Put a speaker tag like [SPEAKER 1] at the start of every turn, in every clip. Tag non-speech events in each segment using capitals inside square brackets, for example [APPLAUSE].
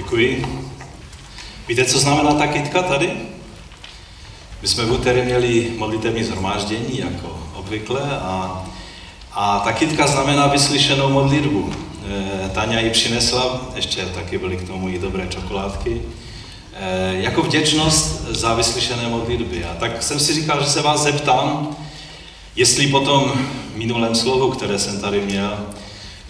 [SPEAKER 1] Děkuji. Víte, co znamená ta kytka tady? My jsme v úterý měli modlitevní zhromáždění, jako obvykle, a, a ta kytka znamená vyslyšenou modlitbu. E, Tania ji přinesla, ještě taky byly k tomu i dobré čokoládky, e, jako vděčnost za vyslyšené modlitby. A tak jsem si říkal, že se vás zeptám, jestli po tom minulém slovu, které jsem tady měl,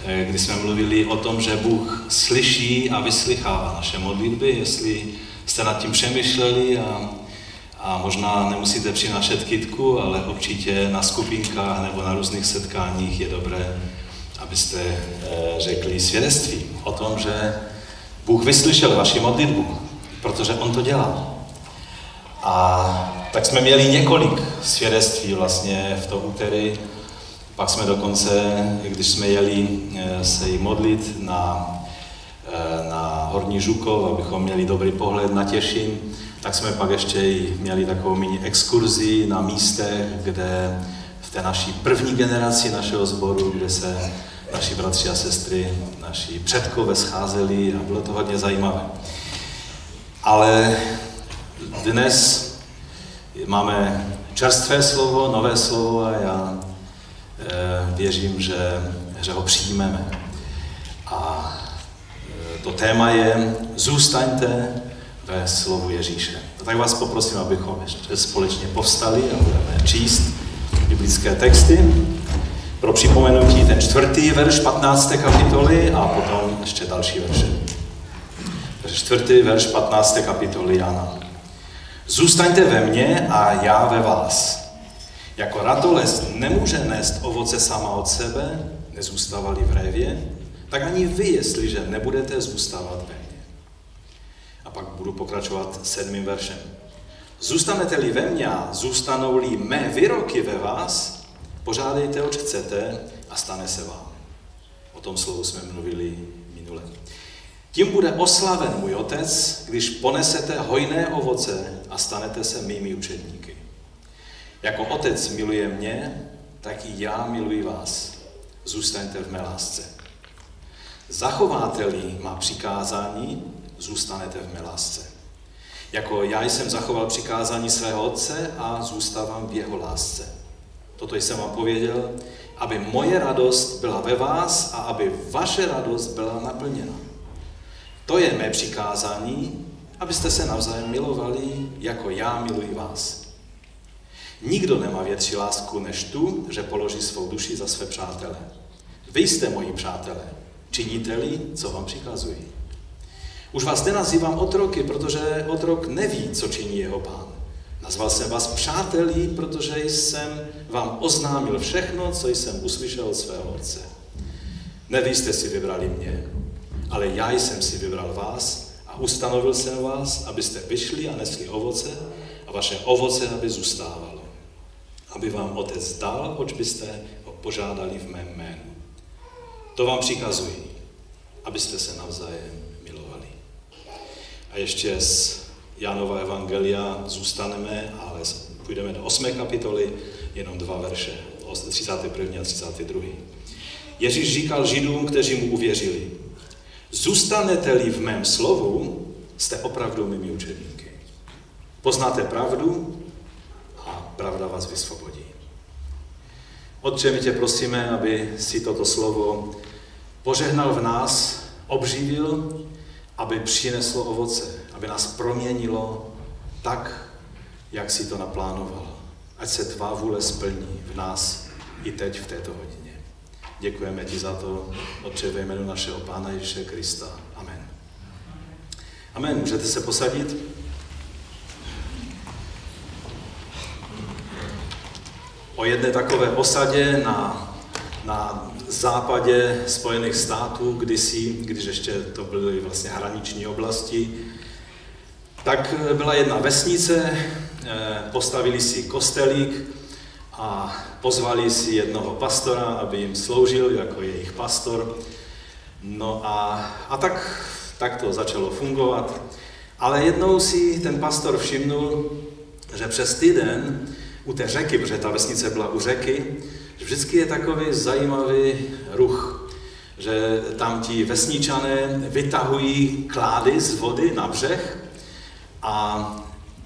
[SPEAKER 1] kdy jsme mluvili o tom, že Bůh slyší a vyslychává naše modlitby, jestli jste nad tím přemýšleli a, a možná nemusíte přinášet kytku, ale určitě na skupinkách nebo na různých setkáních je dobré, abyste eh, řekli svědectví o tom, že Bůh vyslyšel vaši modlitbu, protože On to dělá. A tak jsme měli několik svědectví vlastně v to úterý, pak jsme dokonce, když jsme jeli eh, se jí modlit na, eh, na Horní Žukov, abychom měli dobrý pohled na Těšin, tak jsme pak ještě měli takovou mini exkurzi na místech, kde v té naší první generaci našeho sboru, kde se naši bratři a sestry, naši předkové scházeli a bylo to hodně zajímavé. Ale dnes máme čerstvé slovo, nové slovo a já věřím, že, že ho přijmeme. A eh, to téma je zůstaňte ve slovu Ježíše. A tak vás poprosím, abychom ještě společně povstali a budeme číst biblické texty. Pro připomenutí ten čtvrtý verš 15. kapitoly a potom ještě další verše. Takže čtvrtý verš 15. kapitoly Jana. Zůstaňte ve mně a já ve vás. Jako ratolest nemůže nést ovoce sama od sebe, nezůstávali v révě, tak ani vy, jestliže nebudete zůstávat ve mně. A pak budu pokračovat sedmým veršem. Zůstanete-li ve mně zůstanou-li mé výroky ve vás, požádejte, oč chcete a stane se vám. O tom slovu jsme mluvili minule. Tím bude oslaven můj otec, když ponesete hojné ovoce a stanete se mými učedníky. Jako otec miluje mě, tak i já miluji vás. Zůstaňte v mé lásce. Zachováte-li má přikázání, zůstanete v mé lásce. Jako já jsem zachoval přikázání svého otce a zůstávám v jeho lásce. Toto jsem vám pověděl, aby moje radost byla ve vás a aby vaše radost byla naplněna. To je mé přikázání, abyste se navzájem milovali, jako já miluji vás. Nikdo nemá větší lásku než tu, že položí svou duši za své přátele. Vy jste moji přátelé, činíte-li, co vám přikazují. Už vás nenazývám otroky, protože otrok neví, co činí jeho pán. Nazval jsem vás přátelí, protože jsem vám oznámil všechno, co jsem uslyšel od svého otce. Ne vy jste si vybrali mě, ale já jsem si vybral vás a ustanovil jsem vás, abyste vyšli a nesli ovoce a vaše ovoce, aby zůstávalo aby vám otec dal, oč byste ho požádali v mém jménu. To vám přikazuji, abyste se navzájem milovali. A ještě z Janova Evangelia zůstaneme, ale půjdeme do 8. kapitoly, jenom dva verše, 31. a 32. Ježíš říkal Židům, kteří mu uvěřili, zůstanete-li v mém slovu, jste opravdu mými učedníky. Poznáte pravdu pravda vás vysvobodí. Otče, my tě prosíme, aby si toto slovo požehnal v nás, obživil, aby přineslo ovoce, aby nás proměnilo tak, jak si to naplánoval. Ať se tvá vůle splní v nás i teď v této hodině. Děkujeme ti za to, Otče, ve jménu našeho Pána Ježíše Krista. Amen. Amen. Můžete se posadit? O jedné takové osadě na, na západě Spojených států, kdysi, když ještě to byly vlastně hraniční oblasti, tak byla jedna vesnice, eh, postavili si kostelík a pozvali si jednoho pastora, aby jim sloužil jako jejich pastor. No a, a tak, tak to začalo fungovat. Ale jednou si ten pastor všimnul, že přes týden u té řeky, protože ta vesnice byla u řeky, že vždycky je takový zajímavý ruch. že tam ti vesničané vytahují klády z vody na břeh a,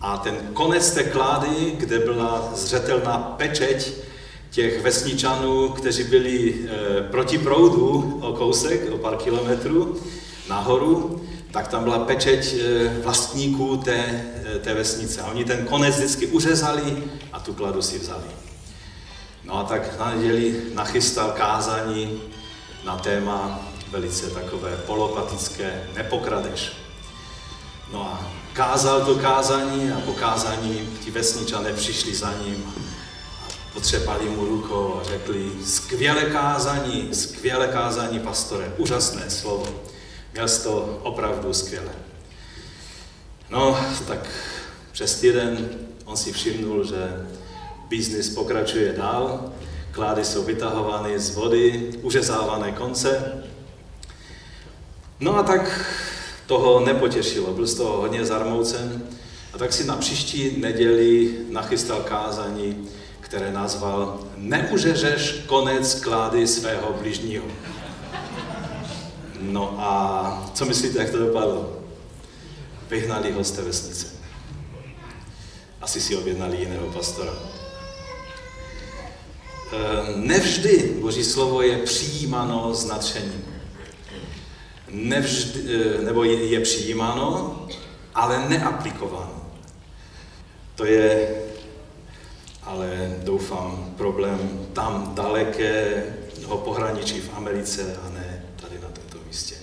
[SPEAKER 1] a ten konec té klády, kde byla zřetelná pečeť těch vesničanů, kteří byli e, proti proudu o kousek, o pár kilometrů nahoru, tak tam byla pečeť e, vlastníků té, e, té vesnice. A oni ten konec vždycky uřezali a tu kladu si vzali. No a tak na neděli nachystal kázání na téma velice takové polopatické nepokradeš. No a kázal to kázání a po kázání ti vesničané přišli za ním a potřepali mu rukou a řekli, skvělé kázání, skvělé kázání, pastore, úžasné slovo. Měl jsi to opravdu skvělé. No, tak přes týden on si všimnul, že biznis pokračuje dál, klády jsou vytahovány z vody, uřezávané konce. No a tak toho nepotěšilo, byl z toho hodně zarmoucen a tak si na příští neděli nachystal kázání, které nazval Neuřežeš konec klády svého bližního. No a co myslíte, jak to dopadlo? Vyhnali ho z té vesnice. Asi si objednali jiného pastora. Eh, nevždy Boží slovo je přijímáno s nadšením. Nevždy, eh, nebo je, je přijímáno, ale neaplikováno. To je, ale doufám, problém tam dalekého pohraničí v Americe a ne tady na tomto místě.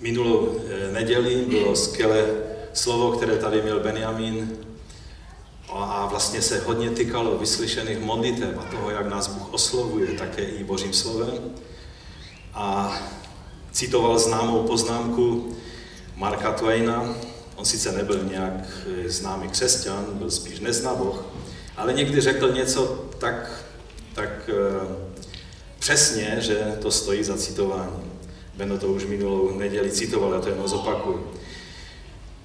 [SPEAKER 1] Minulou eh, neděli bylo skvělé slovo, které tady měl Benjamin a vlastně se hodně tykalo vyslyšených modlitev a toho, jak nás Bůh oslovuje také i Božím slovem. A citoval známou poznámku Marka Twaina. On sice nebyl nějak eh, známý křesťan, byl spíš neznaboch, ale někdy řekl něco tak, tak uh, přesně, že to stojí za citování. Beno to už minulou neděli citoval, já to jenom zopakuju.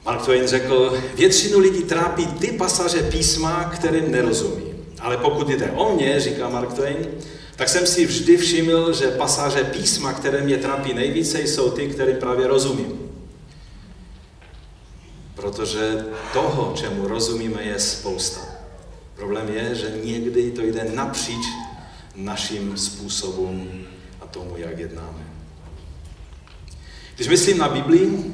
[SPEAKER 1] Mark Twain řekl, většinu lidí trápí ty pasaže písma, kterým nerozumí. Ale pokud jde o mě, říká Mark Twain, tak jsem si vždy všiml, že pasáže písma, které mě trápí nejvíce, jsou ty, kterým právě rozumím. Protože toho, čemu rozumíme, je spousta. Problém je, že někdy to jde napříč našim způsobům a tomu, jak jednáme. Když myslím na Biblii,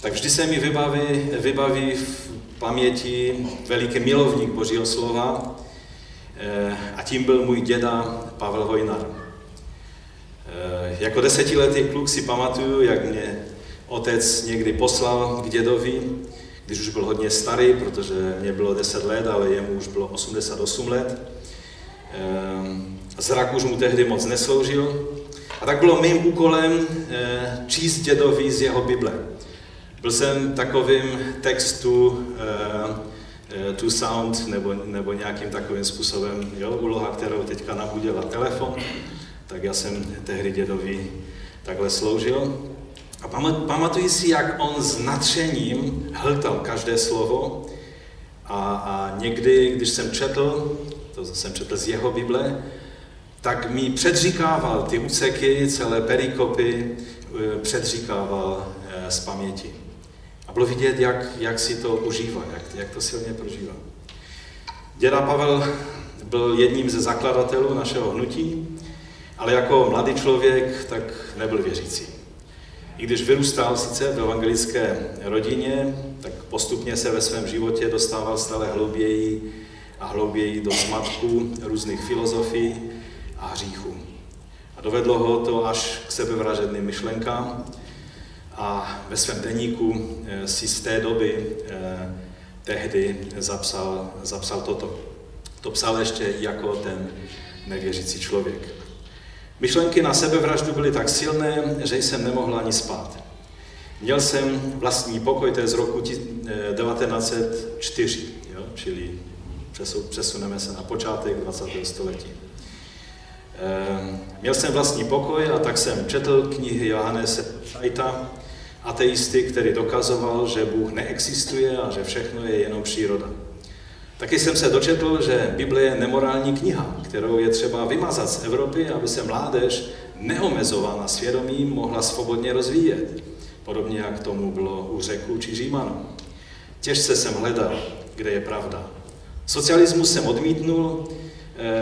[SPEAKER 1] tak vždy se mi vybaví, vybaví v paměti veliký milovník Božího slova eh, a tím byl můj děda Pavel Hojnar. Eh, jako desetiletý kluk si pamatuju, jak mě otec někdy poslal k dědovi, když už byl hodně starý, protože mě bylo 10 let, ale jemu už bylo 88 let. Eh, zrak už mu tehdy moc nesloužil, a tak bylo mým úkolem eh, číst dědovi z jeho Bible. Byl jsem takovým textu eh, to sound nebo, nebo nějakým takovým způsobem, jo, úloha, kterou teďka nám udělal telefon, tak já jsem tehdy dědovi takhle sloužil. A pamatuji si, jak on s nadšením hltal každé slovo a, a někdy, když jsem četl, to jsem četl z jeho Bible, tak mi předříkával ty úseky, celé perikopy, eh, předříkával eh, z paměti. A bylo vidět, jak, jak si to užívá, jak, jak to silně prožívá. Děda Pavel byl jedním ze zakladatelů našeho hnutí, ale jako mladý člověk tak nebyl věřící. I když vyrůstal sice v evangelické rodině, tak postupně se ve svém životě dostával stále hlouběji a hlouběji do smatků různých filozofií, a hříchu. A dovedlo ho to až k sebevražedným myšlenkám a ve svém deníku eh, si z té doby eh, tehdy zapsal, zapsal toto. To psal ještě jako ten nevěřící člověk. Myšlenky na sebevraždu byly tak silné, že jsem nemohl ani spát. Měl jsem vlastní pokoj, to je z roku 1904, eh, jo? čili přesuneme se na počátek 20. století. Ehm, měl jsem vlastní pokoj a tak jsem četl knihy Johannese Šajta, ateisty, který dokazoval, že Bůh neexistuje a že všechno je jenom příroda. Taky jsem se dočetl, že Bible je nemorální kniha, kterou je třeba vymazat z Evropy, aby se mládež neomezována svědomím mohla svobodně rozvíjet. Podobně jak tomu bylo u řeků či Římanů. Těžce jsem hledal, kde je pravda. Socialismus jsem odmítnul, eh,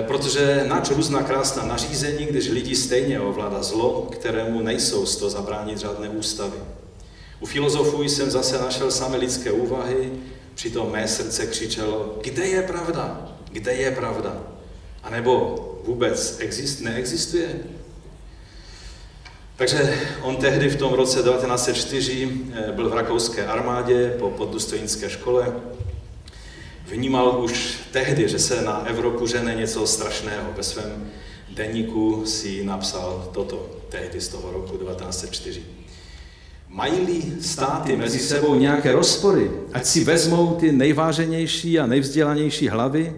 [SPEAKER 1] protože nač různá krásná nařízení, když lidi stejně ovládá zlo, kterému nejsou z toho zabránit žádné ústavy. U filozofů jsem zase našel samé lidské úvahy, přitom mé srdce křičelo, kde je pravda, kde je pravda. A nebo vůbec exist, neexistuje? Takže on tehdy v tom roce 1904 eh, byl v rakouské armádě po poddůstojnické škole. Vnímal už tehdy, že se na Evropu žene něco strašného. Ve svém deníku si napsal toto, tehdy z toho roku 1904. Mají-li státy mezi sebou nějaké rozpory, ať si vezmou ty nejváženější a nejvzdělanější hlavy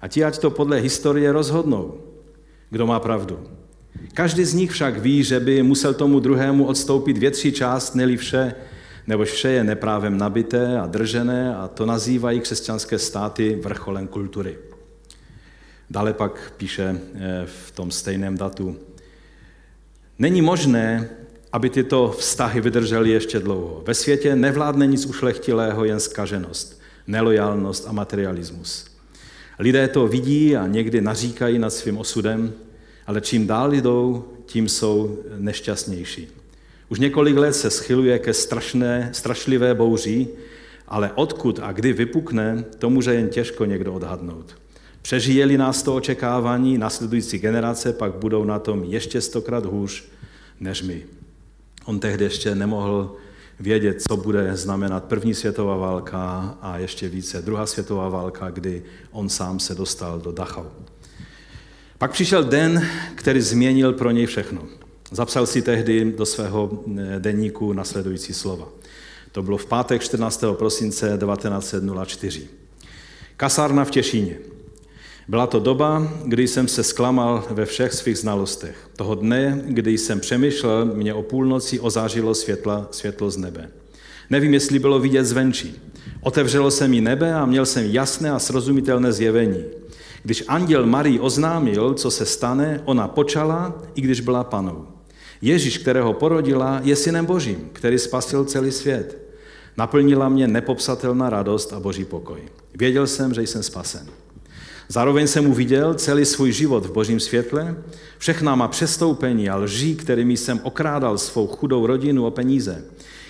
[SPEAKER 1] a ti ať to podle historie rozhodnou, kdo má pravdu. Každý z nich však ví, že by musel tomu druhému odstoupit větší část, neli vše, nebož vše je neprávem nabité a držené a to nazývají křesťanské státy vrcholem kultury. Dále pak píše eh, v tom stejném datu. Není možné, aby tyto vztahy vydržely ještě dlouho. Ve světě nevládne nic ušlechtilého, jen skaženost, nelojálnost a materialismus. Lidé to vidí a někdy naříkají nad svým osudem, ale čím dál jdou, tím jsou nešťastnější. Už několik let se schyluje ke strašné, strašlivé bouři, ale odkud a kdy vypukne, to může jen těžko někdo odhadnout. Přežijeli nás to očekávání, nasledující generace pak budou na tom ještě stokrát hůř než my. On tehdy ještě nemohl vědět, co bude znamenat první světová válka a ještě více druhá světová válka, kdy on sám se dostal do Dachau. Pak přišel den, který změnil pro něj všechno. Zapsal si tehdy do svého eh, denníku nasledující slova. To bylo v pátek 14. prosince 1904. Kasárna v Těšíně. Byla to doba, kdy jsem se zklamal ve všech svých znalostech. Toho dne, kdy jsem přemýšlel, mě o půlnoci ozářilo světla, světlo z nebe. Nevím, jestli bylo vidět zvenčí. Otevřelo se mi nebe a měl jsem jasné a srozumitelné zjevení. Když anděl Marii oznámil, co se stane, ona počala, i když byla panou. Ježíš, kterého porodila, je synem Božím, který spasil celý svět. Naplnila mě nepopsatelná radost a boží pokoj. Věděl jsem, že jsem spasen. Zároveň jsem uviděl celý svůj život v božím světle, všechna má přestoupení a lží, kterými jsem okrádal svou chudou rodinu o peníze.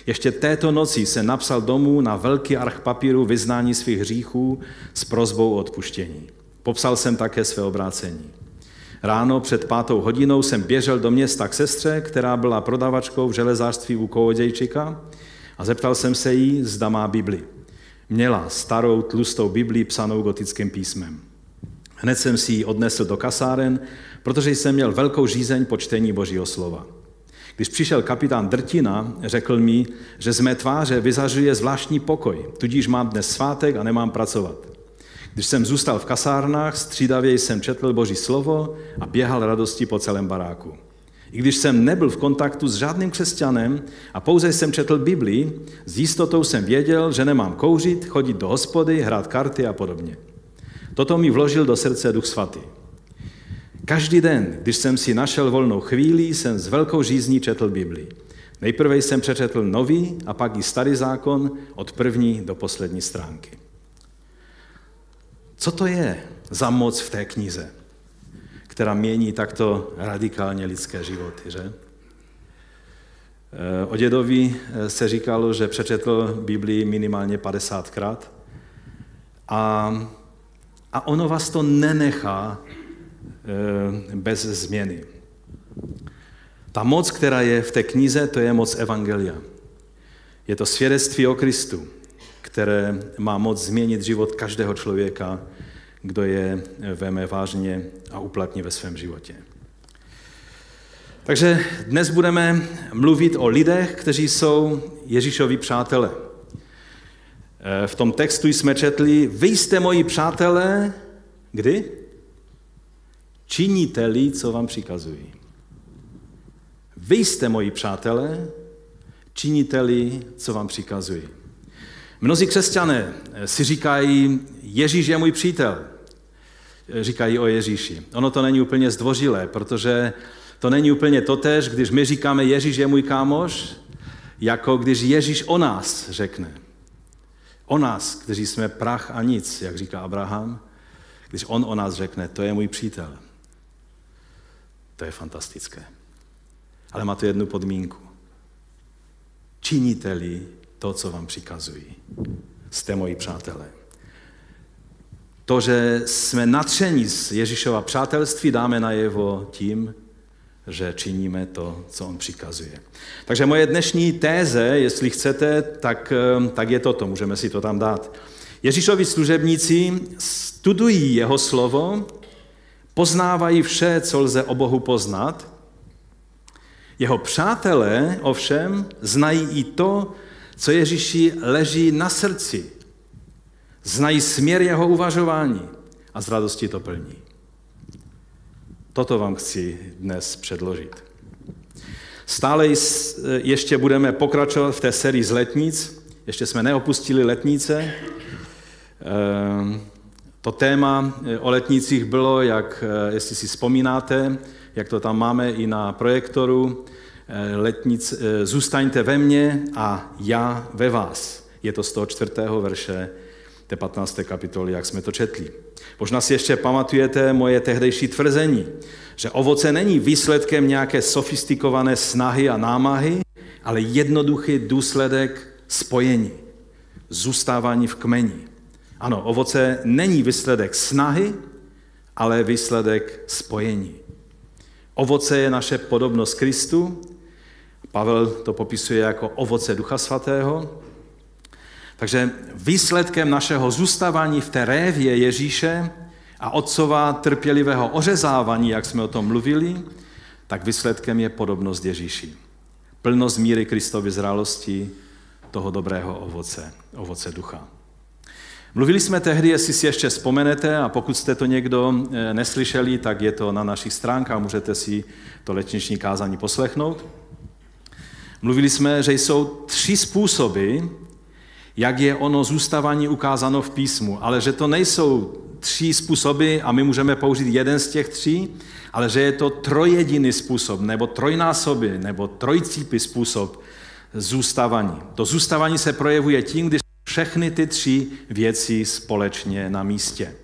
[SPEAKER 1] Ještě této noci se napsal domů na velký arch papíru vyznání svých hříchů s prozbou o odpuštění. Popsal jsem také své obrácení. Ráno před pátou hodinou jsem běžel do města k sestře, která byla prodavačkou v železářství u Kovodějčika a zeptal jsem se jí, zda má Bibli. Měla starou tlustou Bibli psanou gotickým písmem. Hned jsem si ji odnesl do kasáren, protože jsem měl velkou žízeň po čtení Božího slova. Když přišel kapitán Drtina, řekl mi, že z mé tváře vyzařuje zvláštní pokoj, tudíž mám dnes svátek a nemám pracovat. Když jsem zůstal v kasárnách, střídavě jsem četl Boží slovo a běhal radosti po celém baráku. I když jsem nebyl v kontaktu s žádným křesťanem a pouze jsem četl Biblii, s jistotou jsem věděl, že nemám kouřit, chodit do hospody, hrát karty a podobně. Toto mi vložil do srdce Duch Svatý. Každý den, když jsem si našel volnou chvíli, jsem s velkou žízní četl Biblii. Nejprve jsem přečetl nový a pak i starý zákon od první do poslední stránky. Co to je za moc v té knize, která mění takto radikálně lidské životy, že? Eh, o dědovi eh, se říkalo, že přečetl Biblii minimálně 50krát a, a ono vás to nenechá eh, bez změny. Ta moc, která je v té knize, to je moc Evangelia. Je to svědectví o Kristu které má moc změnit život každého člověka, kdo je veme vážně a uplatní ve svém životě. Takže dnes budeme mluvit o lidech, kteří jsou Ježíšovi přátelé. V tom textu jsme četli, vy jste moji přátelé, kdy? Činíte-li, co vám přikazují. Vy jste moji přátelé, činíte-li, co vám přikazují.
[SPEAKER 2] Mnozí křesťané si říkají, Ježíš je můj přítel. Říkají o Ježíši. Ono to není úplně zdvořilé, protože to není úplně totéž, když my říkáme Ježíš je můj kámoš, jako když Ježíš o nás řekne. O nás, kteří jsme prach a nic, jak říká Abraham, když on o nás řekne, to je můj přítel. To je fantastické. Ale má to jednu podmínku. Činíte-li to, co vám přikazují. Jste moji přátelé. To, že jsme natření z Ježíšova přátelství, dáme najevo tím, že činíme to, co on přikazuje. Takže moje dnešní téze, jestli chcete, tak, eh, tak je toto, můžeme si to tam dát. Ježíšovi služebníci studují jeho slovo, poznávají vše, co lze o Bohu poznat. Jeho přátelé ovšem znají i to, co Ježíši leží na srdci. Znají směr jeho uvažování a z radosti to plní. Toto vám chci dnes předložit. Stále ještě budeme pokračovat v té sérii z letnic. Ještě jsme neopustili letnice. Ehm, to téma eh, o letnicích bylo, jak, eh, jestli si vzpomínáte, jak to tam máme i na projektoru, letnic, zůstaňte ve mně a já ve vás. Je to z toho čtvrtého verše té 15. kapitoly, jak jsme to četli. Možná si ještě pamatujete moje tehdejší tvrzení, že ovoce není výsledkem nějaké sofistikované snahy a námahy, ale jednoduchý důsledek spojení, zůstávání v kmeni. Ano, ovoce není výsledek snahy, ale výsledek spojení. Ovoce je naše podobnost Kristu. Pavel to popisuje jako ovoce Ducha Svatého. Takže výsledkem našeho zůstávání v té révě Ježíše a otcova trpělivého ořezávání, jak jsme o tom mluvili, tak výsledkem je podobnost Ježíši. Plnost míry Kristovy zralosti toho dobrého ovoce, ovoce ducha. Mluvili jsme tehdy, jestli si ještě vzpomenete, a pokud jste to někdo eh, neslyšeli, tak je to na našich stránkách, můžete si to letniční kázání poslechnout. Mluvili jsme, že jsou tři způsoby, jak je ono zůstávání ukázáno v písmu, ale že to nejsou tři způsoby a my můžeme použít jeden z těch tří, ale že je to trojjediný způsob, nebo trojnásoby, nebo trojcípy způsob zůstávání. To zůstávání se projevuje tím, když všechny ty tři věci společně na místě.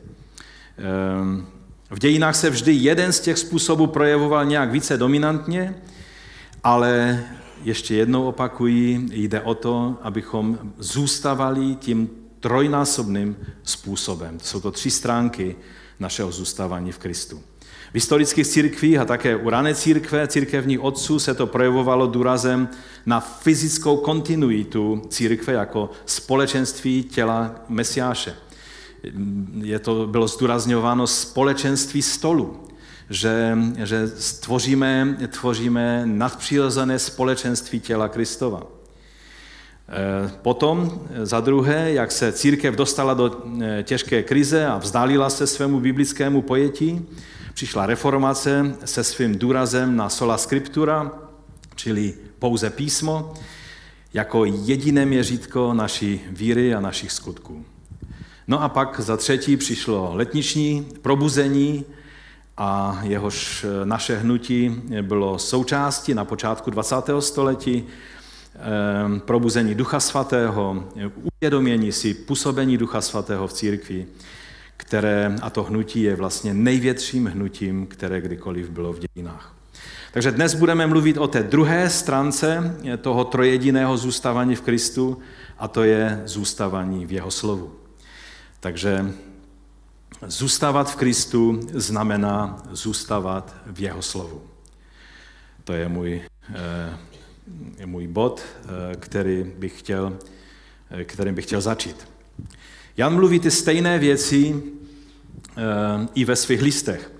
[SPEAKER 2] Ehm, v dějinách se vždy jeden z těch způsobů projevoval nějak více dominantně, ale ještě jednou opakuji, jde o to, abychom zůstávali tím trojnásobným způsobem. Jsou to tři stránky našeho zůstávání v Kristu. V historických církvích a také u rané církve, církevních otců se to projevovalo důrazem na fyzickou kontinuitu církve jako společenství těla Mesiáše. Je to, bylo zdůrazňováno společenství stolu, že, že tvoříme, tvoříme nadpřirozené společenství těla Kristova. E, potom za druhé, jak se církev dostala do e, těžké krize a vzdálila se svému biblickému pojetí, přišla reformace se svým důrazem na sola scriptura, čili pouze písmo, jako jediné měřítko naší víry a našich skutků. No a pak za třetí přišlo letniční probuzení a jehož naše hnutí bylo součástí na počátku 20. století ehm, probuzení Ducha Svatého, uvědomění si působení Ducha Svatého v církvi, které, a to hnutí je vlastně největším hnutím, které kdykoliv bylo v dějinách. Takže dnes budeme mluvit o té druhé stránce toho trojediného zůstávání v Kristu, a to je zůstávání v jeho slovu. Takže zůstávat v Kristu znamená zůstávat v jeho slovu. To je můj, eh, je můj bod, eh, který bych chtěl, eh, kterým bych chtěl začít. Jan mluví ty stejné věci i ve svých listech.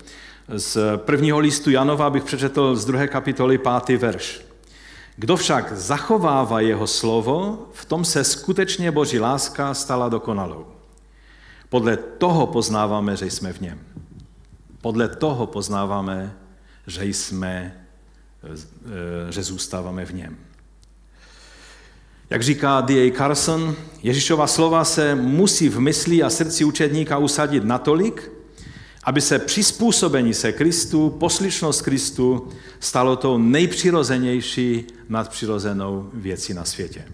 [SPEAKER 2] Z prvního listu Janova bych přečetl z druhé kapitoly pátý verš. Kdo však zachovává jeho slovo, v tom se skutečně boží láska stala dokonalou. Podle toho poznáváme, že jsme v něm. Podle toho poznáváme, že jsme, eh, že zůstáváme v něm. Jak říká D.A. Carson, Ježíšova slova se musí v mysli a srdci učedníka usadit natolik, aby se přizpůsobení se Kristu, poslušnost Kristu stalo tou nejpřirozenější nadpřirozenou věcí na světě.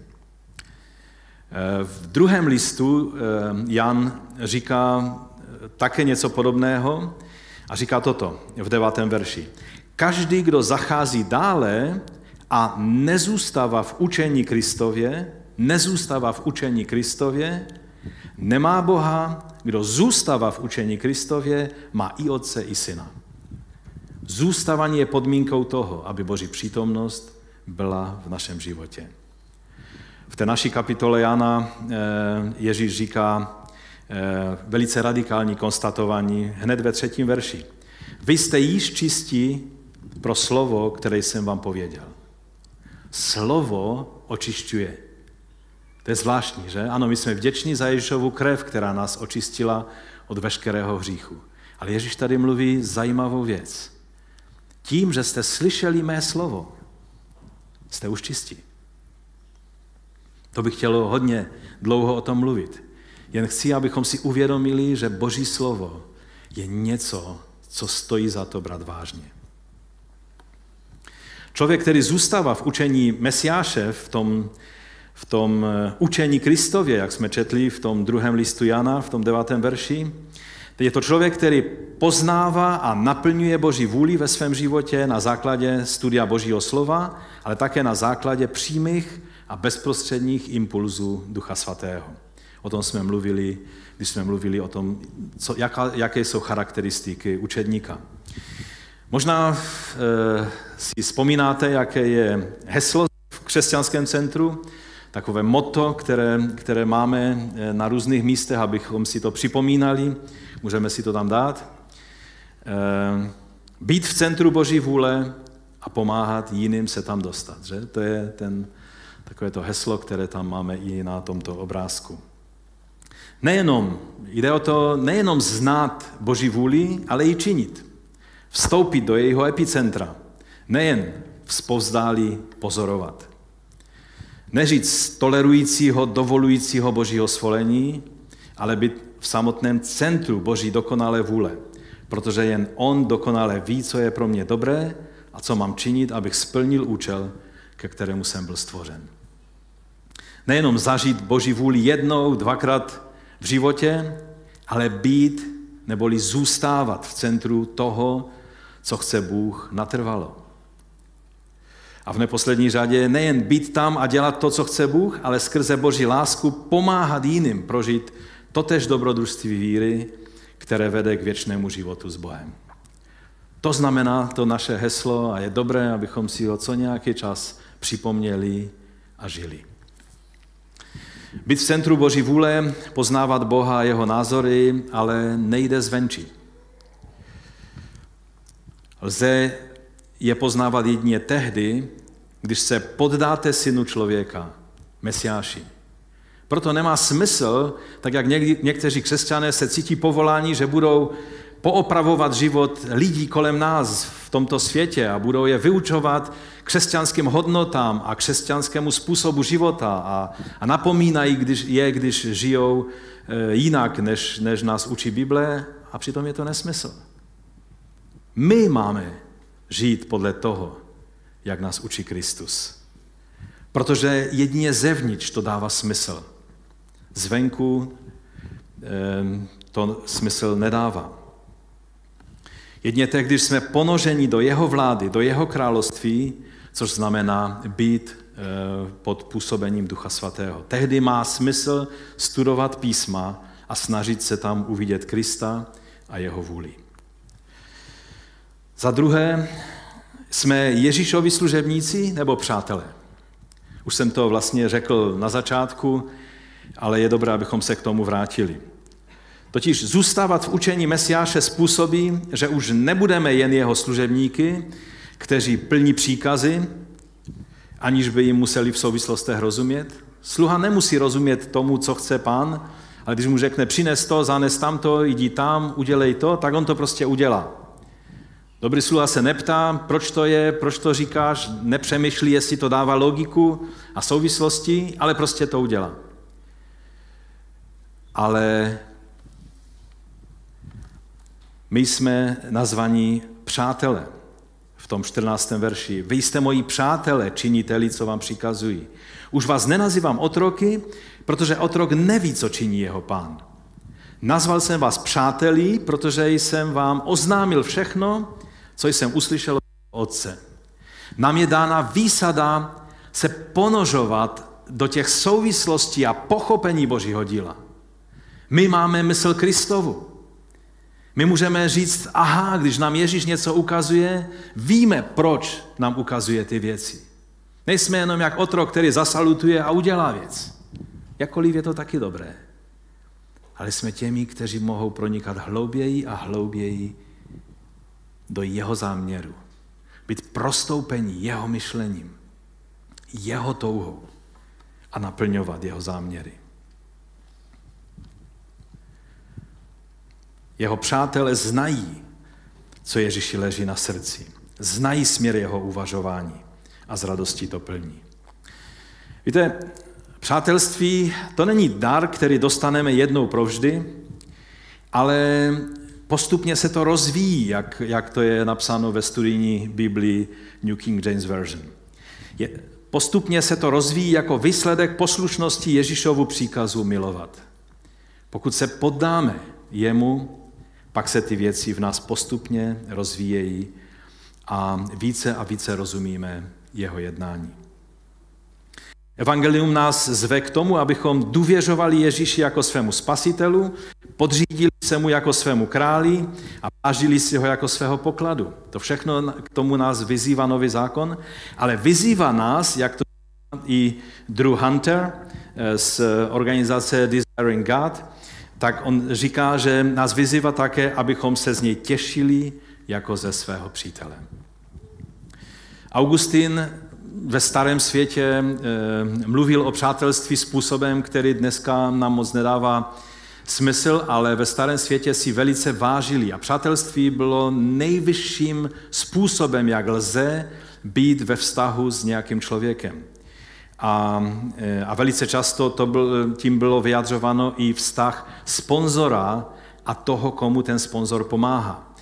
[SPEAKER 2] V druhém listu eh, Jan říká eh, také něco podobného a říká toto v devátém verši. Každý, kdo zachází dále a nezůstává v učení Kristově, nezůstává v učení Kristově, nemá Boha, kdo zůstává v učení Kristově, má i Otce, i Syna. Zůstávání je podmínkou toho, aby Boží přítomnost byla v našem životě. Té naší kapitole Jana eh, Ježíš říká eh, velice radikální konstatování hned ve třetím verši. Vy jste již čistí pro slovo, které jsem vám pověděl. Slovo očišťuje. To je zvláštní, že? Ano, my jsme vděční za Ježíšovu krev, která nás očistila od veškerého hříchu. Ale Ježíš tady mluví zajímavou věc. Tím, že jste slyšeli mé slovo, jste už čistí. To bych chtělo hodně dlouho o tom mluvit. Jen chci, abychom si uvědomili, že Boží slovo je něco, co stojí za to brát vážně. Člověk, který zůstává v učení Mesiáše, v tom, v tom eh, učení Kristově, jak jsme četli v tom druhém listu Jana, v tom devátém verši, je to člověk, který poznává a naplňuje Boží vůli ve svém životě na základě studia Božího slova, ale také na základě přímých a bezprostředních impulzů Ducha Svatého. O tom jsme mluvili, když jsme mluvili o tom, co, jaká, jaké jsou charakteristiky učedníka. Možná e, si vzpomínáte, jaké je heslo v křesťanském centru, takové moto, které, které máme eh, na různých místech, abychom si to připomínali. Můžeme si to tam dát. E, být v centru Boží vůle a pomáhat jiným se tam dostat. Že? To je ten, takové to heslo, které tam máme i na tomto obrázku. Nejenom, jde o to nejenom znát Boží vůli, ale i činit. Vstoupit do jejího epicentra. Nejen vzpovzdálí pozorovat. Neříct tolerujícího, dovolujícího Božího svolení, ale být v samotném centru Boží dokonalé vůle. Protože jen On dokonale ví, co je pro mě dobré a co mám činit, abych splnil účel, ke kterému jsem byl stvořen. Nejenom zažít Boží vůli jednou, dvakrát v životě, ale být neboli zůstávat v centru toho, co chce Bůh natrvalo. A v neposlední řadě nejen být tam a dělat to, co chce Bůh, ale skrze Boží lásku pomáhat jiným prožít totež dobrodružství víry, které vede k věčnému životu s Bohem. To znamená to naše heslo a je dobré, abychom si ho co nějaký čas připomněli a žili. Být v centru Boží vůle, poznávat Boha a jeho názory, ale nejde zvenčí. Lze je poznávat jedině tehdy, když se poddáte synu člověka, Mesiáši. Proto nemá smysl, tak jak někteří křesťané se cítí povolání, že budou poopravovat život lidí kolem nás v tomto světě a budou je vyučovat křesťanským hodnotám a křesťanskému způsobu života a, a napomínají když, je, když žijou e, jinak, než, než nás učí Bible a přitom je to nesmysl. My máme žít podle toho, jak nás učí Kristus. Protože jedině zevnitř to dává smysl. Zvenku to smysl nedává. Jedině tak, když jsme ponoženi do jeho vlády, do jeho království, což znamená být eh, pod působením Ducha Svatého. Tehdy má smysl studovat písma a snažit se tam uvidět Krista a jeho vůli. Za druhé, jsme Ježíšovi služebníci nebo přátelé? Už jsem to vlastně řekl na začátku, ale je dobré, abychom se k tomu vrátili. Totiž zůstávat v učení Mesiáše způsobí, že už nebudeme jen jeho služebníky, kteří plní příkazy, aniž by jim museli v souvislostech rozumět. Sluha nemusí rozumět tomu, co chce pán, ale když mu řekne přines to, zanes tamto, jdi tam, udělej to, tak on to prostě udělá. Dobrý sluha se neptá, proč to je, proč to říkáš, nepřemýšlí, jestli to dává logiku a souvislosti, ale prostě to udělá. Ale my jsme nazvaní přátelé v tom 14. verši. Vy jste moji přátelé, činiteli, co vám přikazují. Už vás nenazývám otroky, protože otrok neví, co činí jeho pán. Nazval jsem vás přátelí, protože jsem vám oznámil všechno, co jsem uslyšel od Otce. Nám je dána výsada se ponožovat do těch souvislostí a pochopení Božího díla. My máme mysl Kristovu. My můžeme říct, aha, když nám Ježíš něco ukazuje, víme, proč nám ukazuje ty věci. Nejsme jenom jak otrok, který zasalutuje a udělá věc. Jakkoliv je to taky dobré. Ale jsme těmi, kteří mohou pronikat hlouběji a hlouběji do jeho záměru. Být prostoupení jeho myšlením, jeho touhou a naplňovat jeho záměry. Jeho přátelé znají, co Ježíši leží na srdci. Znají směr jeho uvažování a z radostí to plní. Víte, přátelství to není dar, který dostaneme jednou provždy, ale postupně se to rozvíjí, jak, jak to je napsáno ve studijní Biblii New King James Version. Je, postupně se to rozvíjí jako výsledek poslušnosti Ježíšovu příkazu milovat. Pokud se poddáme jemu, pak se ty věci v nás postupně rozvíjejí a více a více rozumíme jeho jednání. Evangelium nás zve k tomu, abychom důvěřovali Ježíši jako svému spasitelu, podřídili se mu jako svému králi a vážili si ho jako svého pokladu. To všechno k tomu nás vyzývá nový zákon, ale vyzývá nás, jak to i Drew Hunter eh, z organizace Desiring God, tak on říká, že nás vyzývá také, abychom se z něj těšili jako ze svého přítele. Augustin ve starém světě e, mluvil o přátelství způsobem, který dneska nám moc nedává smysl, ale ve starém světě si velice vážili. A přátelství bylo nejvyšším způsobem, jak lze být ve vztahu s nějakým člověkem. A, e, a velice často to byl, tím bylo vyjadřováno i vztah sponzora a toho, komu ten sponzor pomáhá.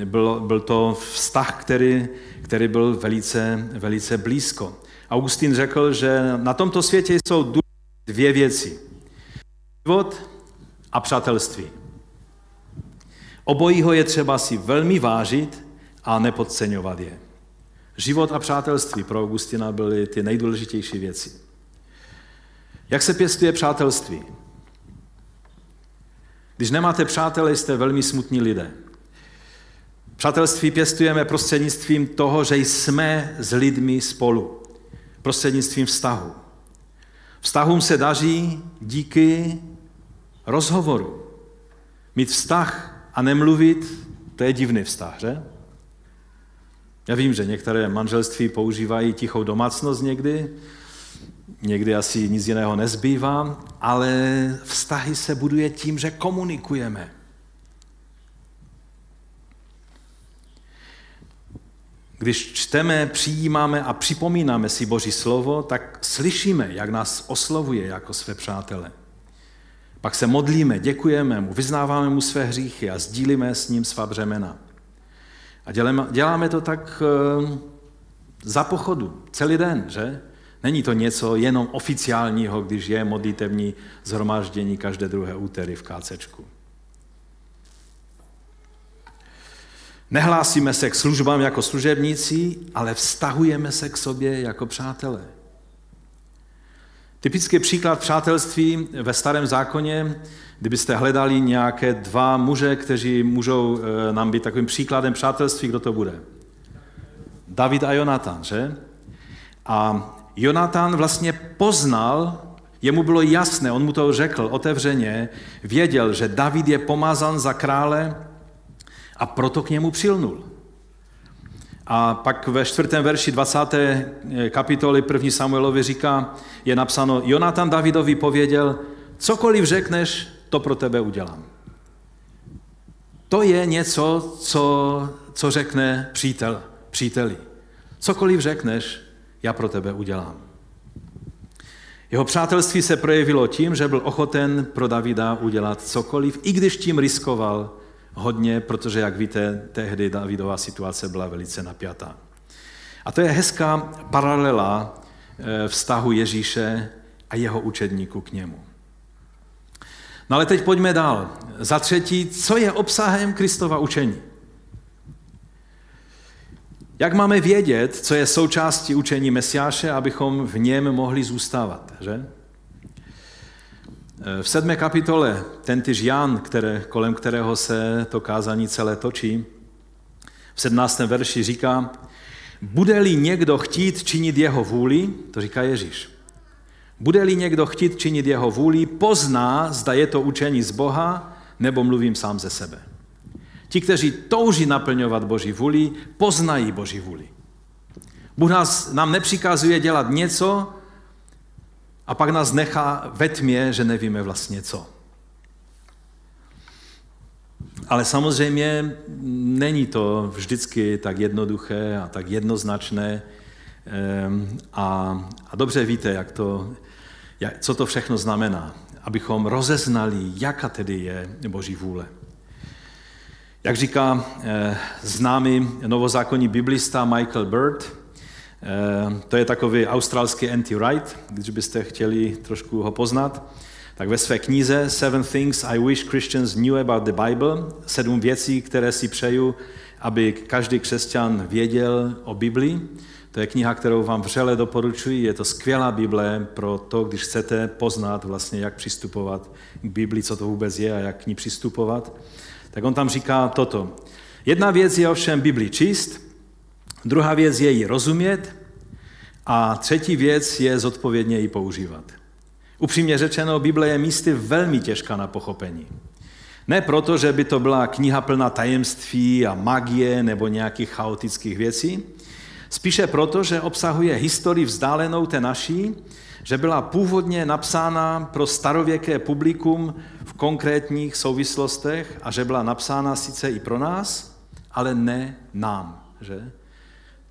[SPEAKER 2] E, byl, byl to vztah, který, který byl velice, velice blízko. Augustín řekl, že na tomto světě jsou dvě věci. Život a přátelství. Obojího je třeba si velmi vážit a nepodceňovat je. Život a přátelství pro Augustina byly ty nejdůležitější věci. Jak se pěstuje přátelství? Když nemáte přátele, jste velmi smutní lidé. Přátelství pěstujeme prostřednictvím toho, že jsme s lidmi spolu. Prostřednictvím vztahu. Vztahům se daří díky rozhovoru. Mít vztah a nemluvit, to je divný vztah, že? Já vím, že některé manželství používají tichou domácnost někdy, někdy asi nic jiného nezbývá, ale vztahy se buduje tím, že komunikujeme. Když čteme, přijímáme a připomínáme si Boží slovo, tak slyšíme, jak nás oslovuje jako své přátele. Pak se modlíme, děkujeme mu, vyznáváme mu své hříchy a sdílíme s ním svá břemena. A děláme, to tak eh, za pochodu, celý den, že? Není to něco jenom oficiálního, když je modlitevní zhromáždění každé druhé úterý v KCčku. Nehlásíme se k službám jako služebníci, ale vztahujeme se k sobě jako přátelé. Typický příklad přátelství ve starém zákoně, kdybyste hledali nějaké dva muže, kteří můžou eh, nám být takovým příkladem přátelství, kdo to bude? David a Jonatan, že? A Jonatan vlastně poznal, jemu bylo jasné, on mu to řekl otevřeně, věděl, že David je pomázan za krále a proto k němu přilnul. A pak ve čtvrtém verši 20. kapitoly 1. Samuelovi říká, je napsáno, Jonatan Davidovi pověděl, cokoliv řekneš, to pro tebe udělám. To je něco, co, co řekne přítel, příteli. Cokoliv řekneš, já pro tebe udělám. Jeho přátelství se projevilo tím, že byl ochoten pro Davida udělat cokoliv, i když tím riskoval hodně, protože, jak víte, tehdy Davidová situace byla velice napjatá. A to je hezká paralela eh, vztahu Ježíše a jeho učedníků k němu. No ale teď pojďme dál. Za třetí, co je obsahem Kristova učení? Jak máme vědět, co je součástí učení Mesiáše, abychom v něm mohli zůstávat, že? V sedmé kapitole tentýž Jan, které, kolem kterého se to kázání celé točí, v 17. verši říká, bude-li někdo chtít činit jeho vůli, to říká Ježíš, bude-li někdo chtít činit jeho vůli, pozná, zda je to učení z Boha, nebo mluvím sám ze sebe. Ti, kteří touží naplňovat Boží vůli, poznají Boží vůli. Bůh nás, nám nepřikazuje dělat něco a pak nás nechá ve tmě, že nevíme vlastně co. Ale samozřejmě není to vždycky tak jednoduché a tak jednoznačné. Ehm, a, a dobře víte, jak to, jak, co to všechno znamená, abychom rozeznali, jaká tedy je Boží vůle. Jak říká eh, známý novozákonní biblista Michael Bird, to je takový australský anti-right, když byste chtěli trošku ho poznat, tak ve své knize Seven Things I Wish Christians Knew About the Bible, sedm věcí, které si přeju, aby každý křesťan věděl o Biblii, to je kniha, kterou vám vřele doporučuji. Je to skvělá Bible pro to, když chcete poznat vlastně, jak přistupovat k Bibli, co to vůbec je a jak k ní přistupovat tak on tam říká toto. Jedna věc je ovšem Bibli číst, druhá věc je ji rozumět a třetí věc je zodpovědně ji používat. Upřímně řečeno, Bible je místy velmi těžká na pochopení. Ne proto, že by to byla kniha plná tajemství a magie nebo nějakých chaotických věcí, spíše proto, že obsahuje historii vzdálenou té naší že byla původně napsána pro starověké publikum v konkrétních souvislostech a že byla napsána sice i pro nás, ale ne nám. Že?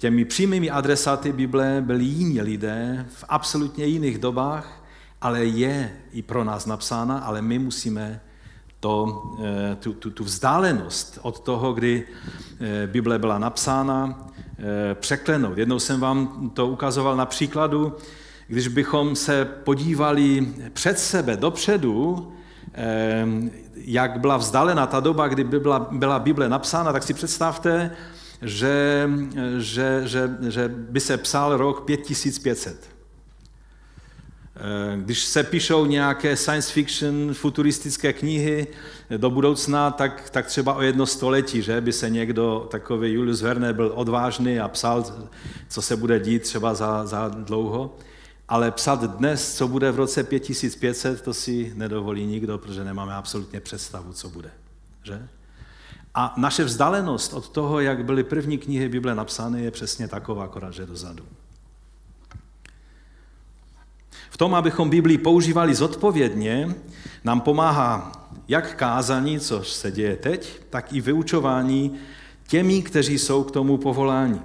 [SPEAKER 2] Těmi přímými adresáty Bible byli jiní lidé v absolutně jiných dobách, ale je i pro nás napsána, ale my musíme to, eh, tu, tu, tu vzdálenost od toho, kdy eh, Bible byla napsána, eh, překlenout. Jednou jsem vám to ukazoval na příkladu, když bychom se podívali před sebe, dopředu, jak byla vzdálena ta doba, kdy byla, byla Bible napsána, tak si představte, že, že, že, že by se psal rok 5500. Když se píšou nějaké science fiction, futuristické knihy do budoucna, tak, tak třeba o jedno století, že by se někdo, takový Julius Verne, byl odvážný a psal, co se bude dít třeba za, za dlouho. Ale psat dnes, co bude v roce 5500, to si nedovolí nikdo, protože nemáme absolutně představu, co bude. Že? A naše vzdálenost od toho, jak byly první knihy Bible napsány, je přesně taková, akorát, že dozadu. V tom, abychom Biblii používali zodpovědně, nám pomáhá jak kázání, což se děje teď, tak i vyučování těmi, kteří jsou k tomu povoláni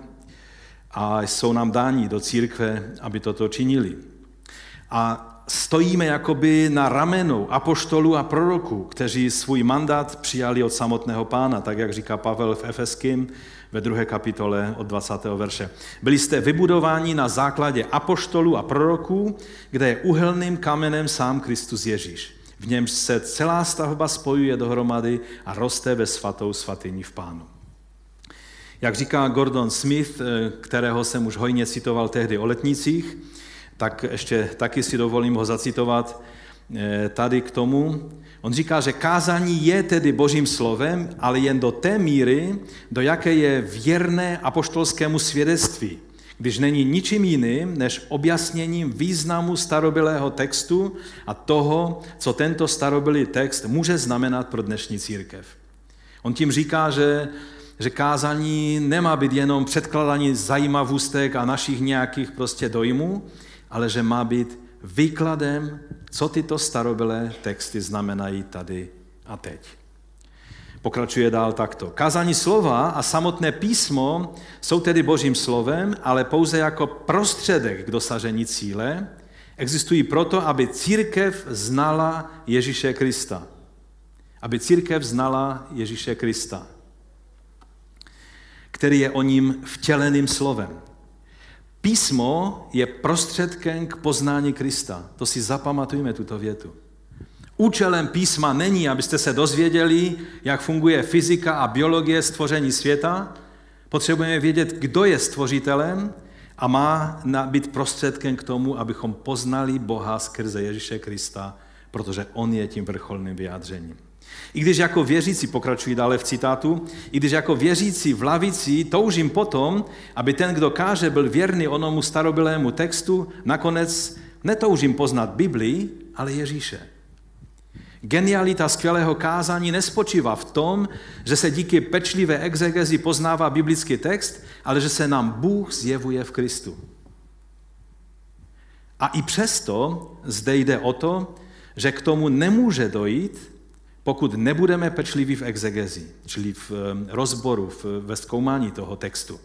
[SPEAKER 2] a jsou nám dáni do církve, aby toto činili. A stojíme jakoby na ramenu apoštolů a proroků, kteří svůj mandát přijali od samotného pána, tak jak říká Pavel v Efeským ve druhé kapitole od 20. verše. Byli jste vybudováni na základě apoštolů a proroků, kde je uhelným kamenem sám Kristus Ježíš. V němž se celá stavba spojuje dohromady a roste ve svatou svatyni v pánu. Jak říká Gordon Smith, eh, kterého jsem už hojně citoval tehdy o letnicích, tak ještě taky si dovolím ho zacitovat eh, tady k tomu. On říká, že kázání je tedy božím slovem, ale jen do té míry, do jaké je věrné apoštolskému svědectví, když není ničím jiným než objasněním významu starobylého textu a toho, co tento starobylý text může znamenat pro dnešní církev. On tím říká, že že kázání nemá být jenom předkladání zajímavostek a našich nějakých prostě dojmů, ale že má být výkladem, co tyto starobylé texty znamenají tady a teď. Pokračuje dál takto. Kázání slova a samotné písmo jsou tedy božím slovem, ale pouze jako prostředek k dosažení cíle. Existují proto, aby církev znala Ježíše Krista. Aby církev znala Ježíše Krista, který je o ním vtěleným slovem. Písmo je prostředkem k poznání Krista. To si zapamatujeme, tuto větu. Účelem písma není, abyste se dozvěděli, jak funguje fyzika a biologie stvoření světa. Potřebujeme vědět, kdo je stvořitelem a má být prostředkem k tomu, abychom poznali Boha skrze Ježíše Krista, protože On je tím vrcholným vyjádřením. I když jako věřící, pokračují dále v citátu, i když jako věřící v lavici toužím potom, aby ten, kdo káže, byl věrný onomu starobilému textu, nakonec netoužím poznat Biblii, ale Ježíše. Genialita skvělého kázání nespočívá v tom, že se díky pečlivé exegezi poznává biblický text, ale že se nám Bůh zjevuje v Kristu. A i přesto zde jde o to, že k tomu nemůže dojít, pokud nebudeme pečliví v exegezi, čili v rozboru, ve zkoumání toho textu.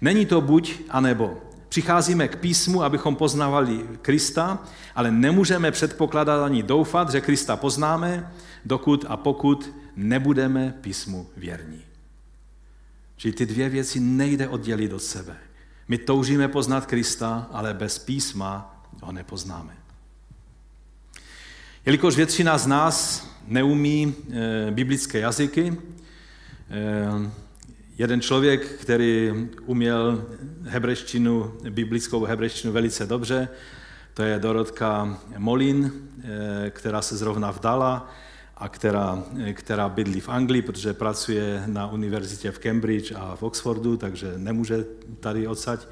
[SPEAKER 2] Není to buď a nebo. Přicházíme k písmu, abychom poznávali Krista, ale nemůžeme předpokládat ani doufat, že Krista poznáme, dokud a pokud nebudeme písmu věrní. Čili ty dvě věci nejde oddělit od sebe. My toužíme poznat Krista, ale bez písma ho nepoznáme. Jelikož většina z nás neumí e, biblické jazyky, e, jeden člověk, který uměl hebrejštinu, biblickou hebrejštinu velice dobře, to je Dorotka Molin, eh, která se zrovna vdala a která, eh, která bydlí v Anglii, protože pracuje na univerzitě v Cambridge a v Oxfordu, takže nemůže tady odsaď.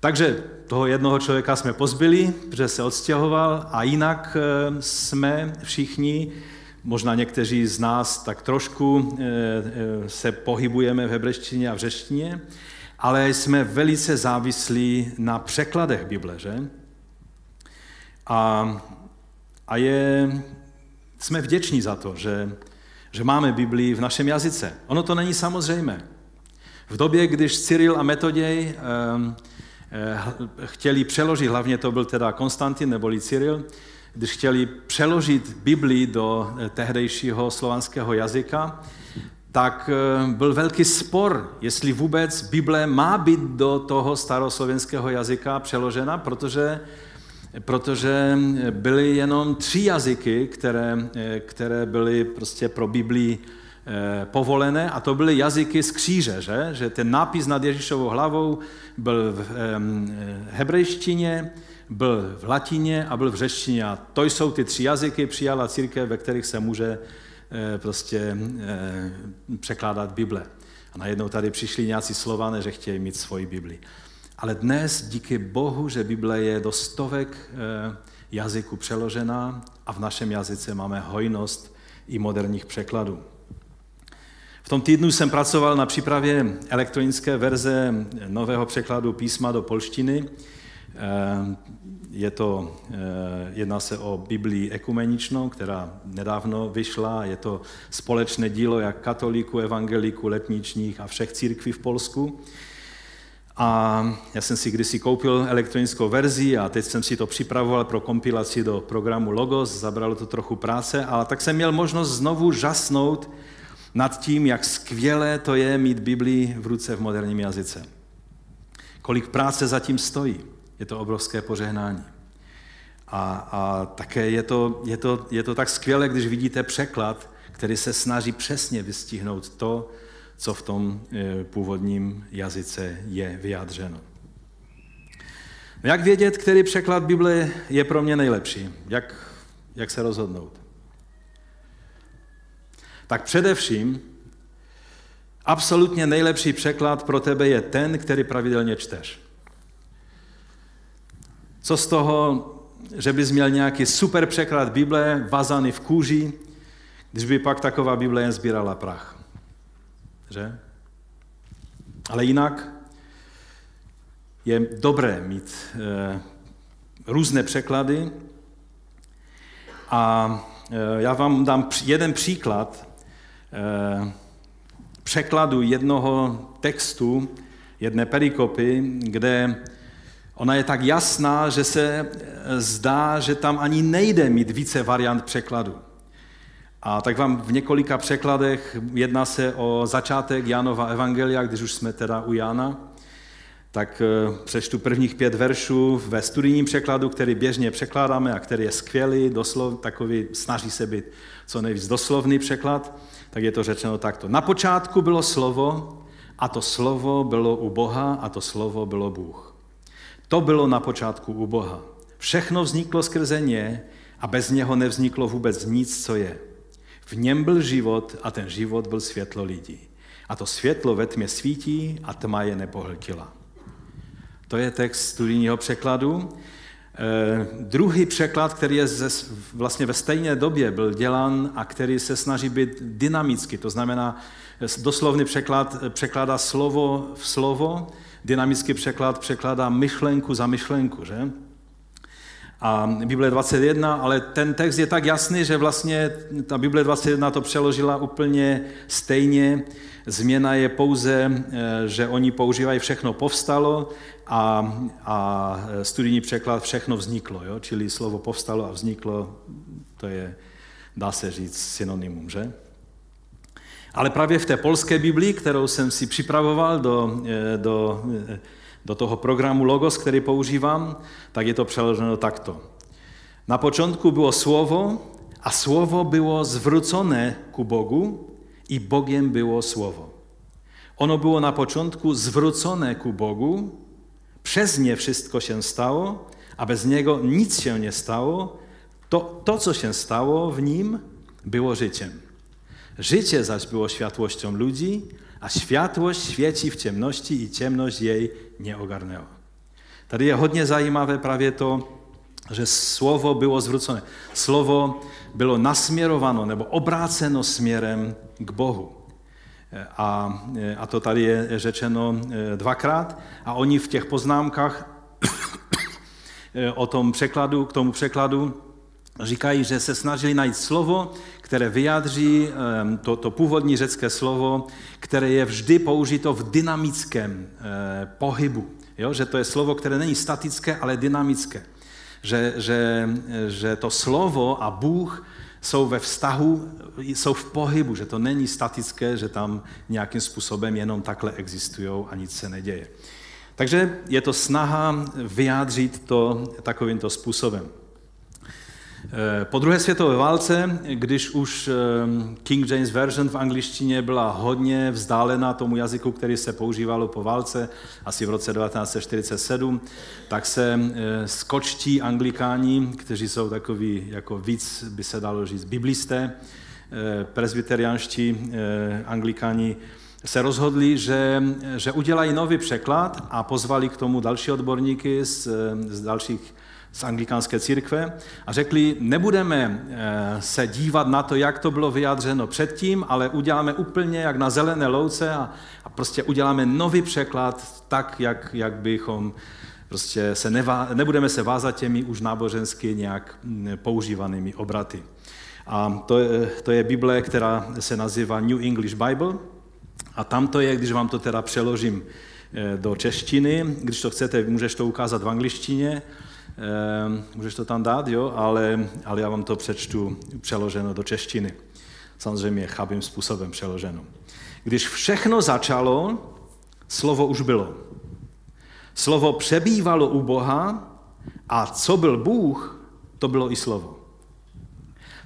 [SPEAKER 2] Takže toho jednoho člověka jsme pozbyli, protože se odstěhoval a jinak eh, jsme všichni Možná někteří z nás tak trošku eh, eh, se pohybujeme v hebrejštině a v řeštině, ale jsme velice závislí na překladech Bible, že? A, a je, jsme vděční za to, že, že máme Biblii v našem jazyce. Ono to není samozřejmé. V době, když Cyril a Metoděj eh, chtěli přeložit, hlavně to byl teda Konstantin neboli Cyril, když chtěli přeložit Biblii do eh, tehdejšího slovanského jazyka, tak eh, byl velký spor, jestli vůbec Bible má být do toho staroslovenského jazyka přeložena, protože, protože byly jenom tři jazyky, které, eh, které byly prostě pro Biblii povolené a to byly jazyky z kříže, že? že ten nápis nad Ježíšovou hlavou byl v hebrejštině, byl v latině a byl v řečtině. A to jsou ty tři jazyky, přijala církev, ve kterých se může eh, prostě eh, překládat Bible. A najednou tady přišli nějací slované, že chtějí mít svoji Bibli. Ale dnes díky Bohu, že Bible je do stovek eh, jazyků přeložená a v našem jazyce máme hojnost i moderních překladů. V tom týdnu jsem pracoval na přípravě elektronické verze nového překladu písma do polštiny je to, eh, jedná se o Biblii ekumeničnou, která nedávno vyšla. Je to společné dílo jak katolíků, evangeliků, letničních a všech církví v Polsku. A já jsem si kdysi koupil elektronickou verzi a teď jsem si to připravoval pro kompilaci do programu Logos, zabralo to trochu práce, ale tak jsem měl možnost znovu žasnout nad tím, jak skvělé to je mít Biblii v ruce v moderním jazyce. Kolik práce zatím stojí. Je to obrovské požehnání. A, a také je to, je, to, je to tak skvělé, když vidíte překlad, který se snaží přesně vystihnout to, co v tom e, původním jazyce je vyjádřeno. No jak vědět, který překlad Bible je pro mě nejlepší? Jak, jak se rozhodnout? Tak především, absolutně nejlepší překlad pro tebe je ten, který pravidelně čteš. Co z toho, že bys měl nějaký super překlad Bible, vazaný v kůži, když by pak taková Bible jen sbírala prach. Že? Ale jinak je dobré mít e, různé překlady a e, já vám dám jeden příklad překladu jednoho textu, jedné perikopy, kde ona je tak jasná, že se zdá, že tam ani nejde mít více variant překladu. A tak vám v několika překladech jedná se o začátek Janova Evangelia, když už jsme teda u Jana, tak eh, přečtu prvních pět veršů ve studijním překladu, který běžně překládáme a který je skvělý, doslov, takový, snaží se být co nejvíc doslovný překlad, tak je to řečeno takto. Na počátku bylo slovo a to slovo bylo u Boha a to slovo bylo Bůh. To bylo na počátku u Boha. Všechno vzniklo skrze ně a bez něho nevzniklo vůbec nic, co je. V něm byl život a ten život byl světlo lidí. A to světlo ve tmě svítí a tma je nepohltila. To je text studijního překladu. E, druhý překlad, který je ze, vlastně ve stejné době byl dělan a který se snaží být dynamický, to znamená, doslovný překlad překládá slovo v slovo, dynamický překlad překládá myšlenku za myšlenku, že? A Bible 21, ale ten text je tak jasný, že vlastně ta Bible 21 to přeložila úplně stejně. Změna je pouze, eh, že oni používají všechno povstalo a, a studijní překlad všechno vzniklo. Jo? Čili slovo povstalo a vzniklo, to je, dá se říct, synonymum, že? Ale právě v té polské Biblii, kterou jsem si připravoval do, eh, do eh, do toho programu Logos, který používám, tak je to přeloženo takto. Na počátku bylo slovo a slovo bylo zwrócone ku Bogu i Bogiem było slovo. Ono było na początku zwrócone ku Bogu, przez nie wszystko się stało, a bez niego nic się nie stało. To, to co się stało w nim, było życiem. Życie zaś było światłością ludzi, a światłość świeci w ciemności i ciemność jej nie ogarnęła. Tady je hodně zajímavé právě to, že slovo bylo zwrócone. Slovo bylo nasměrováno nebo obráceno směrem k Bohu. A, a to tady je řečeno e, dvakrát a oni v těch poznámkách [COUGHS] o tom překladu, k tomu překladu říkají, že se snažili najít slovo, které vyjádří to, to původní řecké slovo, které je vždy použito v dynamickém eh, pohybu. Jo? Že to je slovo, které není statické, ale dynamické. Že, že, že to slovo a Bůh jsou ve vztahu, jsou v pohybu, že to není statické, že tam nějakým způsobem jenom takhle existují a nic se neděje. Takže je to snaha vyjádřit to takovýmto způsobem. Eh, po druhé světové válce, když už eh, King James Version v angličtině byla hodně vzdálená tomu jazyku, který se používalo po válce, asi v roce 1947, tak se eh, skočtí anglikáni, kteří jsou takový, jako víc by se dalo říct, biblisté, presbyterianští anglikáni, se rozhodli, že, že udělají nový překlad a pozvali k tomu další odborníky z, z dalších z anglikánské církve a řekli, nebudeme eh, se dívat na to, jak to bylo vyjádřeno předtím, ale uděláme úplně jak na zelené louce a, a prostě uděláme nový překlad tak, jak, jak bychom prostě se nevá, nebudeme se vázat těmi už nábožensky nějak mm, používanými obraty. A to je, to je Bible, která se nazývá New English Bible. A tam to je, když vám to teda přeložím eh, do češtiny, když to chcete, můžeš to ukázat v angličtině, můžeš to tam dát, jo, ale, ale já vám to přečtu přeloženo do češtiny. Samozřejmě chabým způsobem přeloženo. Když všechno začalo, slovo už bylo. Slovo přebývalo u Boha a co byl Bůh, to bylo i slovo.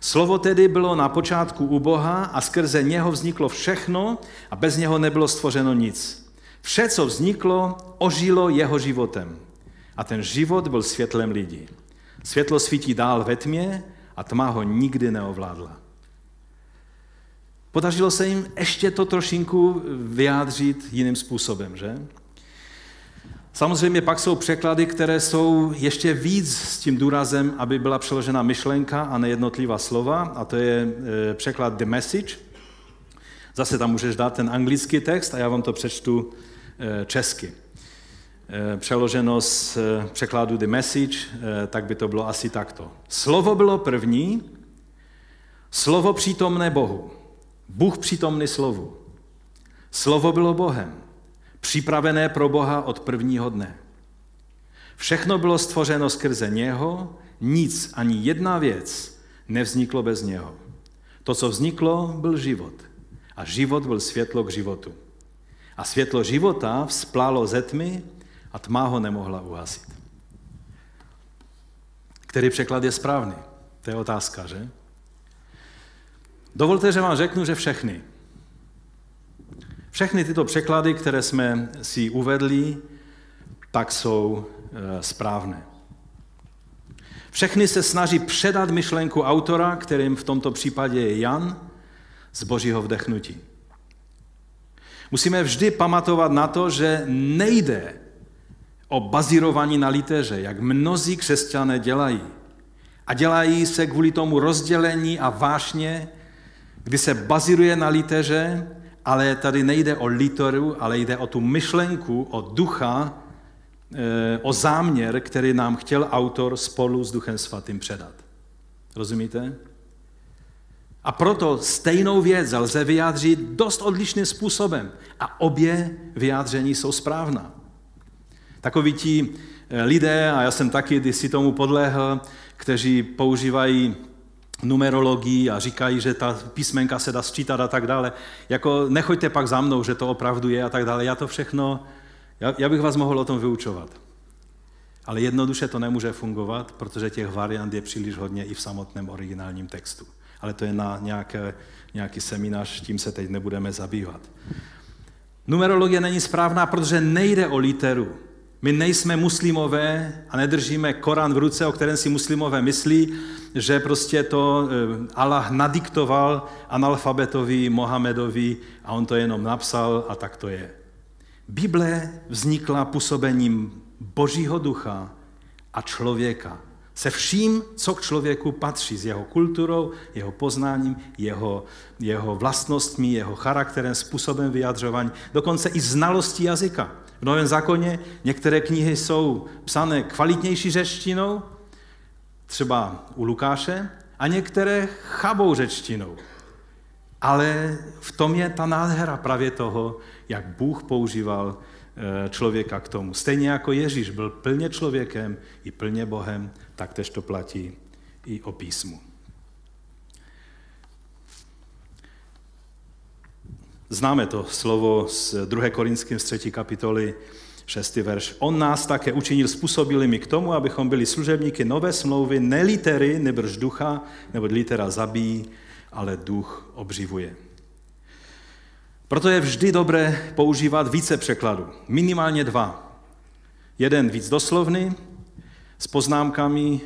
[SPEAKER 2] Slovo tedy bylo na počátku u Boha a skrze něho vzniklo všechno a bez něho nebylo stvořeno nic. Vše, co vzniklo, ožilo jeho životem. A ten život byl světlem lidí. Světlo svítí dál ve tmě a tma ho nikdy neovládla. Podařilo se jim ještě to trošinku vyjádřit jiným způsobem, že? Samozřejmě pak jsou překlady, které jsou ještě víc s tím důrazem, aby byla přeložena myšlenka a nejednotlivá slova, a to je e, překlad The Message. Zase tam můžeš dát ten anglický text a já vám to přečtu e, česky. Eh, přeloženo z eh, překladu The Message, eh, tak by to bylo asi takto. Slovo bylo první, slovo přítomné Bohu. Bůh přítomný slovu. Slovo bylo Bohem, připravené pro Boha od prvního dne. Všechno bylo stvořeno skrze něho, nic, ani jedna věc nevzniklo bez něho. To, co vzniklo, byl život. A život byl světlo k životu. A světlo života vzplálo ze tmy a tma ho nemohla uhasit. Který překlad je správný? To je otázka, že? Dovolte, že vám řeknu, že všechny. Všechny tyto překlady, které jsme si uvedli, tak jsou e, správné. Všechny se snaží předat myšlenku autora, kterým v tomto případě je Jan, z božího vdechnutí. Musíme vždy pamatovat na to, že nejde o bazírování na liteře, jak mnozí křesťané dělají. A dělají se kvůli tomu rozdělení a vášně, kdy se bazíruje na liteře, ale tady nejde o literu, ale jde o tu myšlenku, o ducha, eh, o záměr, který nám chtěl autor spolu s Duchem Svatým předat. Rozumíte? A proto stejnou věc lze vyjádřit dost odlišným způsobem. A obě vyjádření jsou správná. Takoví ti eh, lidé, a já jsem taky když si tomu podlehl, kteří používají numerologii a říkají, že ta písmenka se dá sčítat a tak dále. Jako nechoďte pak za mnou, že to opravdu je a tak dále. Já to všechno, já, já bych vás mohl o tom vyučovat. Ale jednoduše to nemůže fungovat, protože těch variant je příliš hodně i v samotném originálním textu. Ale to je na nějaké, nějaký seminář, tím se teď nebudeme zabývat. Numerologie není správná, protože nejde o literu. My nejsme muslimové a nedržíme Korán v ruce, o kterém si muslimové myslí, že prostě to eh, Allah nadiktoval analfabetovi Mohamedovi a on to jenom napsal a tak to je. Bible vznikla působením Božího ducha a člověka. Se vším, co k člověku patří, s jeho kulturou, jeho poznáním, jeho, jeho vlastnostmi, jeho charakterem, způsobem vyjadřování, dokonce i znalostí jazyka. V Novém zákoně některé knihy jsou psané kvalitnější řečtinou, třeba u Lukáše, a některé chabou řečtinou. Ale v tom je ta nádhera právě toho, jak Bůh používal eh, člověka k tomu. Stejně jako Ježíš byl plně člověkem i plně Bohem, tak tež to platí i o písmu. Známe to slovo z 2. Korinským z 3. kapitoly, 6. verš. On nás také učinil způsobilými k tomu, abychom byli služebníky nové smlouvy, ne litery, nebrž ducha, nebo litera zabíjí, ale duch obživuje. Proto je vždy dobré používat více překladů, minimálně dva. Jeden víc doslovný, s poznámkami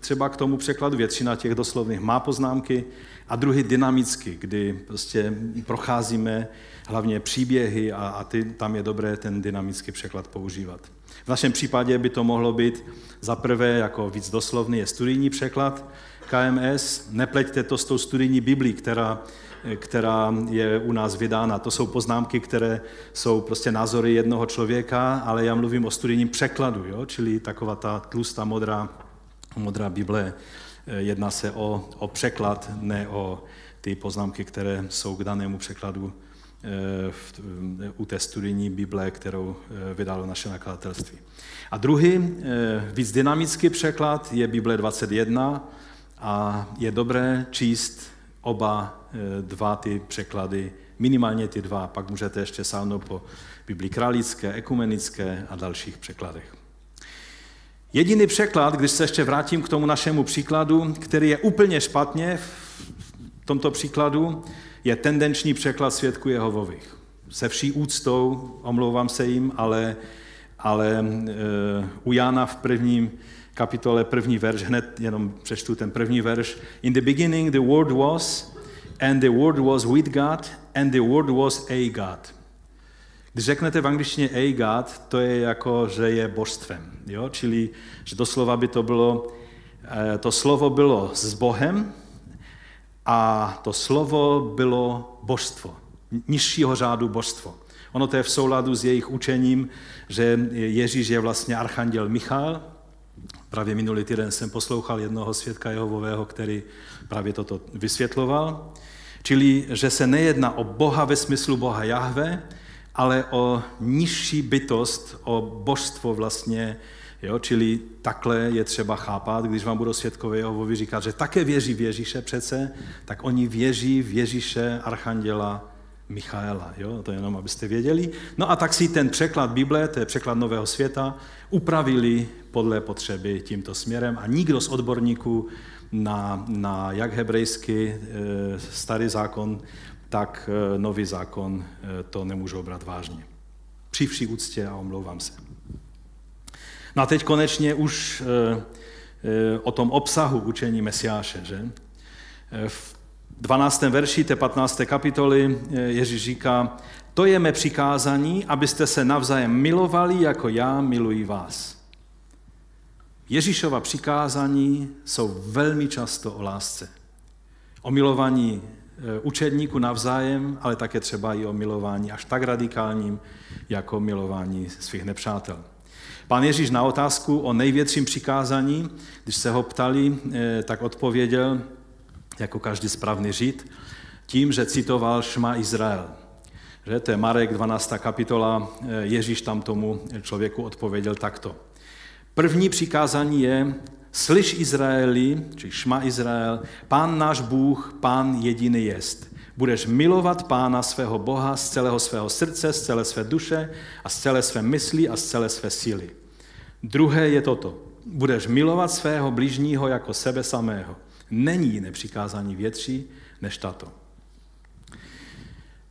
[SPEAKER 2] třeba k tomu překladu, většina těch doslovných má poznámky, a druhý dynamicky, kdy prostě procházíme hlavně příběhy a, a ty, tam je dobré ten dynamický překlad používat. V našem případě by to mohlo být za prvé jako víc doslovný je studijní překlad KMS. Nepleťte to s tou studijní Biblí, která, která je u nás vydána. To jsou poznámky, které jsou prostě názory jednoho člověka, ale já mluvím o studijním překladu, jo? čili taková ta tlustá modrá, modrá Bible jedná se o, o překlad, ne o ty poznámky, které jsou k danému překladu eh, v, u té studijní Bible, kterou eh, vydalo naše nakladatelství. A druhý, víc dynamický překlad je Bible 21 a je dobré číst oba dva ty překlady, minimálně ty dva, pak můžete ještě sáhnout po Bibli kralické, ekumenické a dalších překladech. Jediný překlad, když se ještě vrátím k tomu našemu příkladu, který je úplně špatně v tomto příkladu, je tendenční překlad svědků Jehovových. Se vší úctou, omlouvám se jim, ale, ale e, u Jana v prvním kapitole první verš, hned jenom přečtu ten první verš. In the beginning the word was, and the word was with God, and the word was a God. Když řeknete v angličtině a God, to je jako, že je božstvem. Jo? Čili, že doslova by to bylo, eh, to slovo bylo s Bohem a to slovo bylo božstvo. Nižšího řádu božstvo. Ono to je v souladu s jejich učením, že Ježíš je vlastně archanděl Michal. Právě minulý týden jsem poslouchal jednoho svědka Jehovového, který právě toto vysvětloval. Čili, že se nejedná o Boha ve smyslu Boha Jahve, ale o nižší bytost, o božstvo vlastně, jo? čili takhle je třeba chápat, když vám budou světkové Jehovovi říkat, že také věří v Ježíše přece, tak oni věří v Ježíše Archanděla Michaela. Jo? To je jenom, abyste věděli. No a tak si ten překlad Bible, to je překlad Nového světa, upravili podle potřeby tímto směrem a nikdo z odborníků na, na jak hebrejský e, starý zákon, tak e, nový zákon e, to nemůžou brát vážně. Při vší úctě a omlouvám se. No a teď konečně už o tom obsahu učení Mesiáše. Že? V 12. verši té 15. kapitoly Ježíš říká, to je mé přikázání, abyste se navzájem milovali, jako já miluji vás. Ježíšova přikázání jsou velmi často o lásce. O milování e, učedníku navzájem, ale také třeba i o milování až tak radikálním, jako milování svých nepřátel. Pán Ježíš na otázku o největším přikázání, když se ho ptali, e, tak odpověděl, jako každý správný žid, tím, že citoval Šma Izrael. Že to je Marek 12. kapitola, e, Ježíš tam tomu člověku odpověděl takto. První přikázání je, slyš Izraeli, či šma Izrael, pán náš Bůh, pán jediný jest. Budeš milovat pána svého Boha z celého svého srdce, z celé své duše a z celé své mysli a z celé své síly. Druhé je toto. Budeš milovat svého blížního jako sebe samého. Není jiné přikázání větší než tato.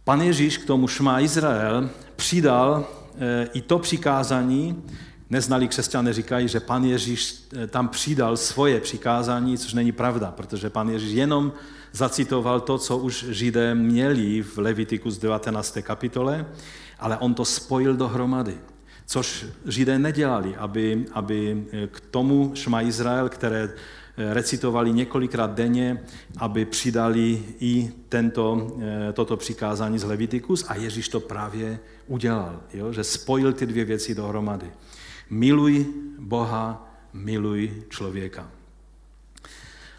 [SPEAKER 2] Pan Ježíš k tomu šma Izrael přidal e, i to přikázání, Neznalí křesťané říkají, že pan Ježíš eh, tam přidal svoje přikázání, což není pravda, protože pan Ježíš jenom zacitoval to, co už Židé měli v Levitiku z 19. kapitole, ale on to spojil dohromady. Což Židé nedělali, aby, aby eh, k tomu Šma Izrael, které eh, recitovali několikrát denně, aby přidali i tento, toto přikázání z Levitikus a Ježíš to právě udělal, jo? že spojil ty dvě věci dohromady. Miluj Boha, miluj člověka.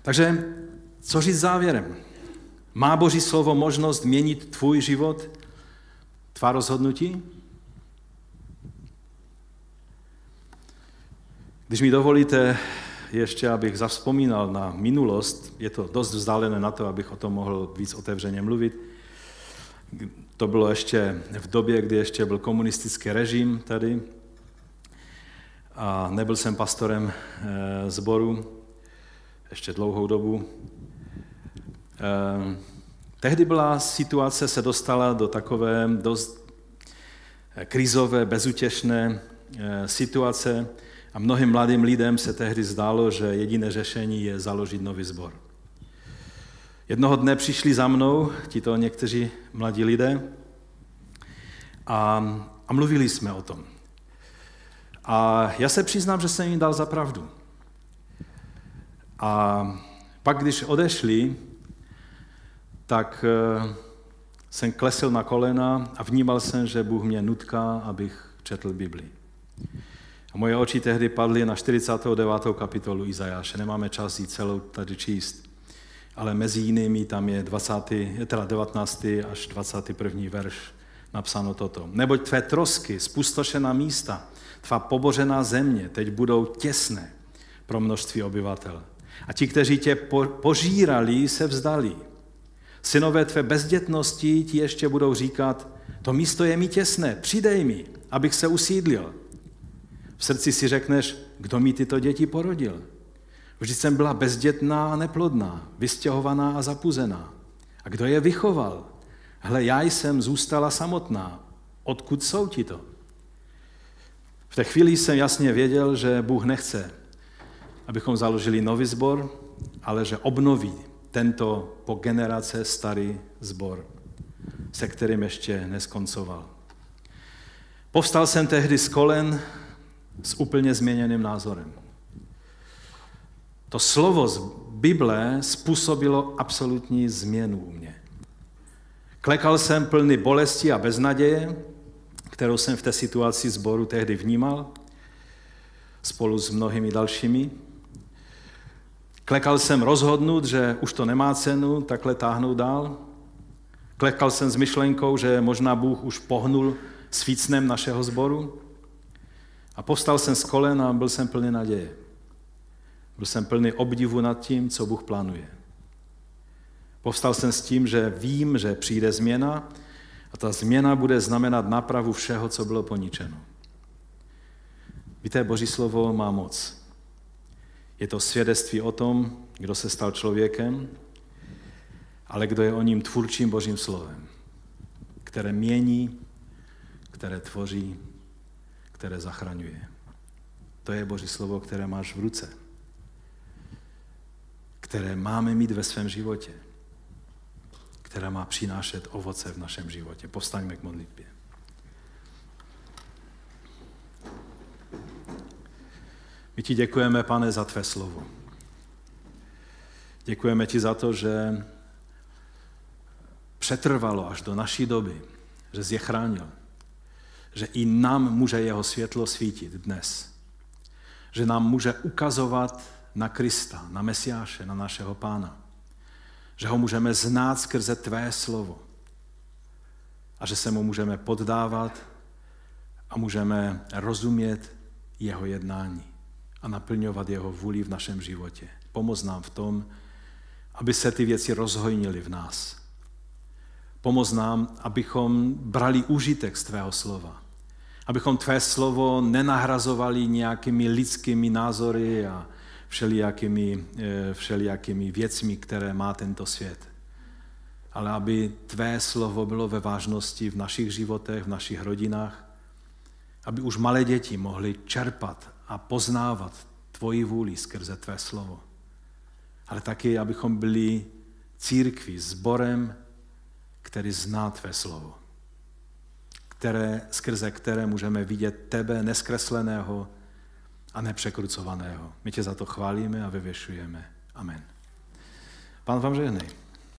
[SPEAKER 2] Takže co říct závěrem? Má Boží slovo možnost měnit tvůj život, tvá rozhodnutí? Když mi dovolíte ještě, abych zavzpomínal na minulost, je to dost vzdálené na to, abych o tom mohl víc otevřeně mluvit. To bylo ještě v době, kdy ještě byl komunistický režim tady, a nebyl jsem pastorem eh, zboru ještě dlouhou dobu. Eh, tehdy byla situace, se dostala do takové dost eh, krizové, bezutěšné situace a mnohým mladým lidem se tehdy zdálo, že jediné řešení je založit nový sbor. Jednoho dne přišli za mnou tito někteří mladí lidé a, a mluvili jsme o tom. A já se přiznám, že jsem jim dal za pravdu. A pak, když odešli, tak eh, jsem klesl na kolena a vnímal jsem, že Bůh mě nutká, abych četl Bibli. A moje oči tehdy padly na 49. kapitolu Izajáše. Nemáme čas jít celou tady číst. Ale mezi jinými tam je 20, teda 19. až 21. verš napsáno toto. Neboť tvé trosky, spustošená místa, tvá pobořená země teď budou těsné pro množství obyvatel. A ti, kteří tě požírali, se vzdali. Synové tvé bezdětnosti ti ještě budou říkat, to místo je mi těsné, přidej mi, abych se usídlil. V srdci si řekneš, kdo mi tyto děti porodil. Vždyť jsem byla bezdětná a neplodná, vystěhovaná a zapuzená. A kdo je vychoval? Hle, já jsem zůstala samotná. Odkud jsou ti to? V té chvíli jsem jasně věděl, že Bůh nechce, abychom založili nový sbor, ale že obnoví tento po generace starý sbor, se kterým ještě neskoncoval. Povstal jsem tehdy z kolen s úplně změněným názorem. To slovo z Bible způsobilo absolutní změnu u mě. Klekal jsem plný bolesti a beznaděje, kterou jsem v té situaci sboru tehdy vnímal, spolu s mnohými dalšími. Klekal jsem rozhodnout, že už to nemá cenu takhle táhnout dál, Klekal jsem s myšlenkou, že možná Bůh už pohnul svícnem našeho sboru. A povstal jsem z kolen a byl jsem plný naděje. Byl jsem plný obdivu nad tím, co Bůh plánuje. Povstal jsem s tím, že vím, že přijde změna a ta změna bude znamenat nápravu všeho, co bylo poničeno. Víte, Boží slovo má moc. Je to svědectví o tom, kdo se stal člověkem, ale kdo je o ním tvůrčím Božím slovem, které mění, které tvoří, které zachraňuje. To je Boží slovo, které máš v ruce, které máme mít ve svém životě, které má přinášet ovoce v našem životě. Povstaňme k modlitbě. My ti děkujeme, pane, za tvé slovo. Děkujeme ti za to, že přetrvalo až do naší doby, že jsi je chránil, že i nám může jeho světlo svítit dnes. Že nám může ukazovat na Krista, na Mesiáše, na našeho Pána. Že ho můžeme znát skrze tvé slovo. A že se mu můžeme poddávat a můžeme rozumět jeho jednání a naplňovat jeho vůli v našem životě. Pomoz nám v tom, aby se ty věci rozhojnily v nás. Pomoz nám, abychom brali užitek z tvého slova. Abychom tvé slovo nenahrazovali nějakými lidskými názory a všelijakými, eh, všelijakými věcmi, které má tento svět. Ale aby tvé slovo bylo ve vážnosti v našich životech, v našich rodinách, aby už malé děti mohly čerpat a poznávat tvoji vůli skrze tvé slovo. Ale taky, abychom byli církví, sborem, který zná tvé slovo. Které, skrze které můžeme vidět tebe neskresleného a nepřekrucovaného. My tě za to chválíme a vyvěšujeme. Amen. Pán vám žehnej.